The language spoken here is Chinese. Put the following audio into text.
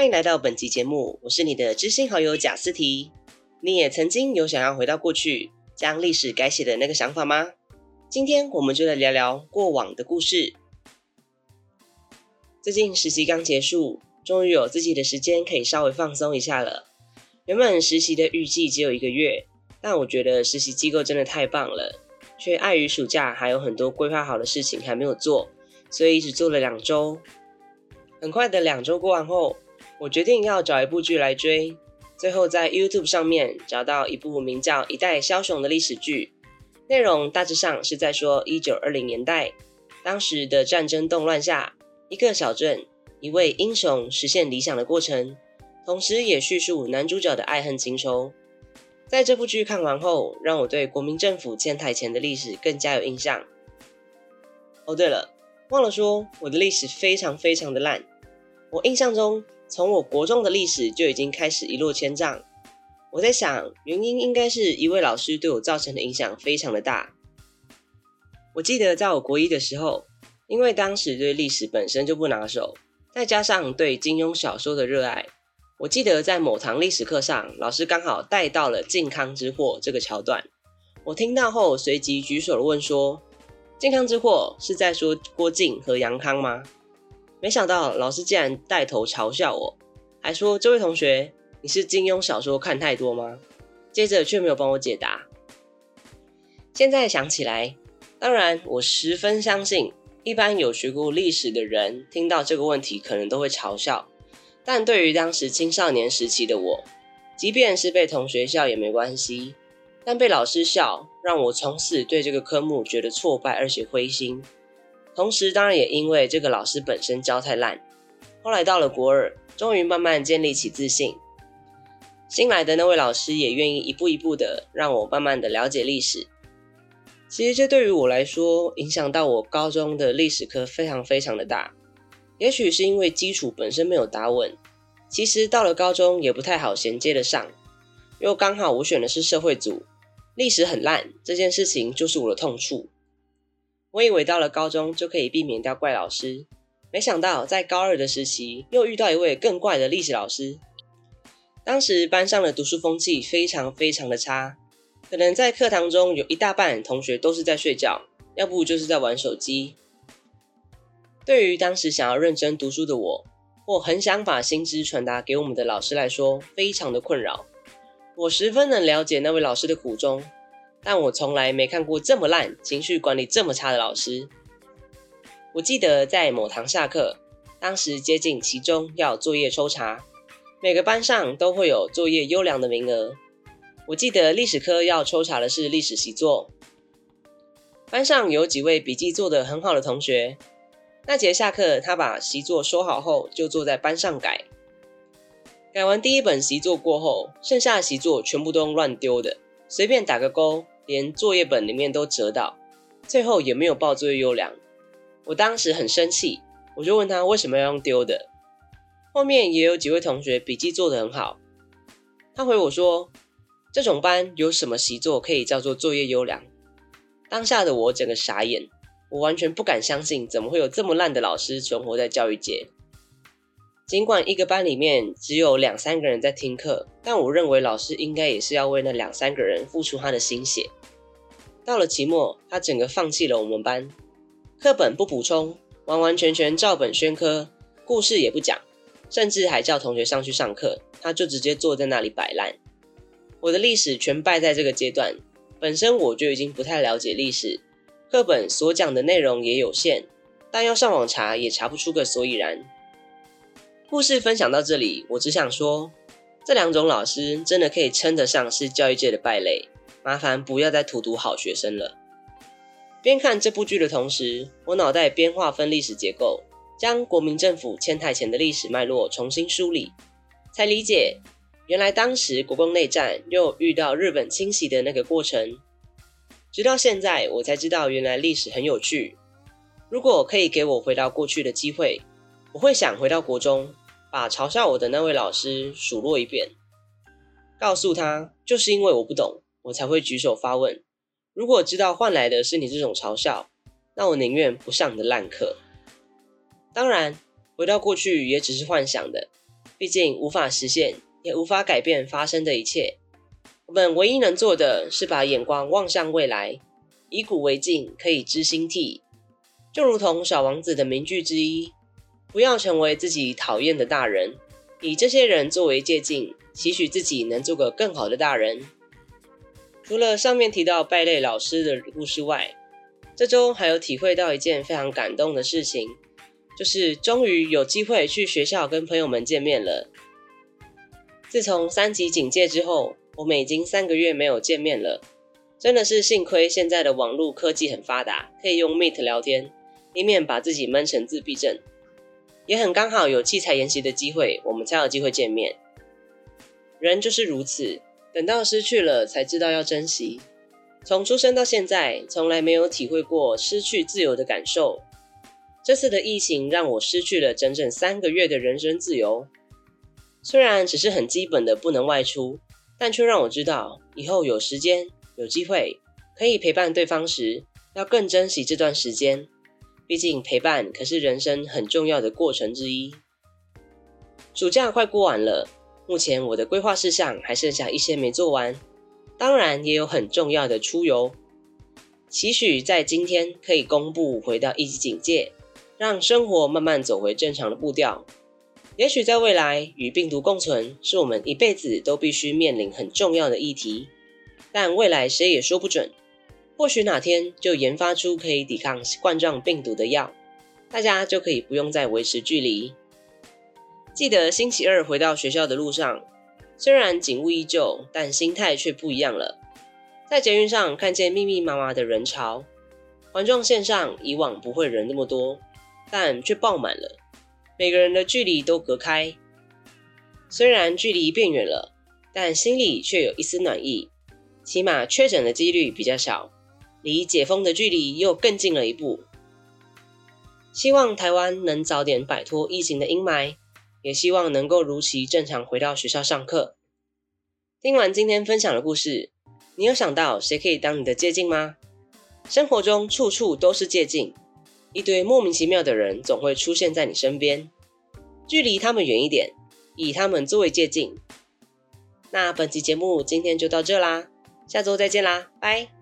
欢迎来到本集节目，我是你的知心好友贾思提。你也曾经有想要回到过去，将历史改写的那个想法吗？今天我们就来聊聊过往的故事。最近实习刚结束，终于有自己的时间可以稍微放松一下了。原本实习的预计只有一个月，但我觉得实习机构真的太棒了，却碍于暑假还有很多规划好的事情还没有做，所以只做了两周。很快的两周过完后，我决定要找一部剧来追。最后在 YouTube 上面找到一部名叫《一代枭雄》的历史剧，内容大致上是在说一九二零年代当时的战争动乱下，一个小镇一位英雄实现理想的过程，同时也叙述男主角的爱恨情仇。在这部剧看完后，让我对国民政府迁台前的历史更加有印象。哦，对了，忘了说，我的历史非常非常的烂。我印象中，从我国中的历史就已经开始一落千丈。我在想，原因应该是一位老师对我造成的影响非常的大。我记得在我国一的时候，因为当时对历史本身就不拿手，再加上对金庸小说的热爱，我记得在某堂历史课上，老师刚好带到了靖康之祸这个桥段。我听到后，随即举手问说：“靖康之祸是在说郭靖和杨康吗？”没想到老师竟然带头嘲笑我，还说：“这位同学，你是金庸小说看太多吗？”接着却没有帮我解答。现在想起来，当然我十分相信，一般有学过历史的人听到这个问题可能都会嘲笑。但对于当时青少年时期的我，即便是被同学笑也没关系，但被老师笑，让我从此对这个科目觉得挫败而且灰心。同时，当然也因为这个老师本身教太烂。后来到了国二，终于慢慢建立起自信。新来的那位老师也愿意一步一步的让我慢慢的了解历史。其实这对于我来说，影响到我高中的历史课非常非常的大。也许是因为基础本身没有打稳，其实到了高中也不太好衔接得上。又刚好我选的是社会组，历史很烂，这件事情就是我的痛处。我以为到了高中就可以避免掉怪老师，没想到在高二的时期又遇到一位更怪的历史老师。当时班上的读书风气非常非常的差，可能在课堂中有一大半同学都是在睡觉，要不就是在玩手机。对于当时想要认真读书的我，或很想把心知传达给我们的老师来说，非常的困扰。我十分能了解那位老师的苦衷。但我从来没看过这么烂、情绪管理这么差的老师。我记得在某堂下课，当时接近期中要作业抽查，每个班上都会有作业优良的名额。我记得历史科要抽查的是历史习作，班上有几位笔记做得很好的同学。那节下课，他把习作收好后，就坐在班上改。改完第一本习作过后，剩下的习作全部都乱丢的，随便打个勾。连作业本里面都折到，最后也没有报作业优良。我当时很生气，我就问他为什么要用丢的。后面也有几位同学笔记做得很好，他回我说：“这种班有什么习作可以叫做作业优良？”当下的我整个傻眼，我完全不敢相信，怎么会有这么烂的老师存活在教育界？尽管一个班里面只有两三个人在听课，但我认为老师应该也是要为那两三个人付出他的心血。到了期末，他整个放弃了我们班，课本不补充，完完全全照本宣科，故事也不讲，甚至还叫同学上去上课，他就直接坐在那里摆烂。我的历史全败在这个阶段，本身我就已经不太了解历史，课本所讲的内容也有限，但要上网查也查不出个所以然。故事分享到这里，我只想说，这两种老师真的可以称得上是教育界的败类。麻烦不要再荼毒好学生了。边看这部剧的同时，我脑袋边划分历史结构，将国民政府迁台前的历史脉络重新梳理，才理解原来当时国共内战又遇到日本侵袭的那个过程。直到现在，我才知道原来历史很有趣。如果可以给我回到过去的机会，我会想回到国中，把嘲笑我的那位老师数落一遍，告诉他就是因为我不懂。我才会举手发问。如果知道换来的是你这种嘲笑，那我宁愿不上你的烂课。当然，回到过去也只是幻想的。毕竟无法实现，也无法改变发生的一切。我们唯一能做的是把眼光望向未来，以古为镜，可以知兴替。就如同小王子的名句之一：“不要成为自己讨厌的大人，以这些人作为借镜，期许自己能做个更好的大人。”除了上面提到败类老师的故事外，这周还有体会到一件非常感动的事情，就是终于有机会去学校跟朋友们见面了。自从三级警戒之后，我们已经三个月没有见面了，真的是幸亏现在的网络科技很发达，可以用 Meet 聊天。以免把自己闷成自闭症，也很刚好有器材研习的机会，我们才有机会见面。人就是如此，等到失去了才知道要珍惜。从出生到现在，从来没有体会过失去自由的感受。这次的疫情让我失去了整整三个月的人身自由。虽然只是很基本的不能外出，但却让我知道以后有时间、有机会可以陪伴对方时，要更珍惜这段时间。毕竟陪伴可是人生很重要的过程之一。暑假快过完了，目前我的规划事项还剩下一些没做完，当然也有很重要的出游。期许在今天可以公布回到一级警戒，让生活慢慢走回正常的步调。也许在未来，与病毒共存是我们一辈子都必须面临很重要的议题，但未来谁也说不准。或许哪天就研发出可以抵抗冠状病毒的药，大家就可以不用再维持距离。记得星期二回到学校的路上，虽然景物依旧，但心态却不一样了。在捷运上看见密密麻麻的人潮，环状线上以往不会人那么多，但却爆满了，每个人的距离都隔开。虽然距离变远了，但心里却有一丝暖意，起码确诊的几率比较小。离解封的距离又更近了一步。希望台湾能早点摆脱疫情的阴霾，也希望能够如期正常回到学校上课。听完今天分享的故事，你有想到谁可以当你的借镜吗？生活中处处都是借镜，一堆莫名其妙的人总会出现在你身边，距离他们远一点，以他们作为借镜。那本期节目今天就到这啦，下周再见啦，拜。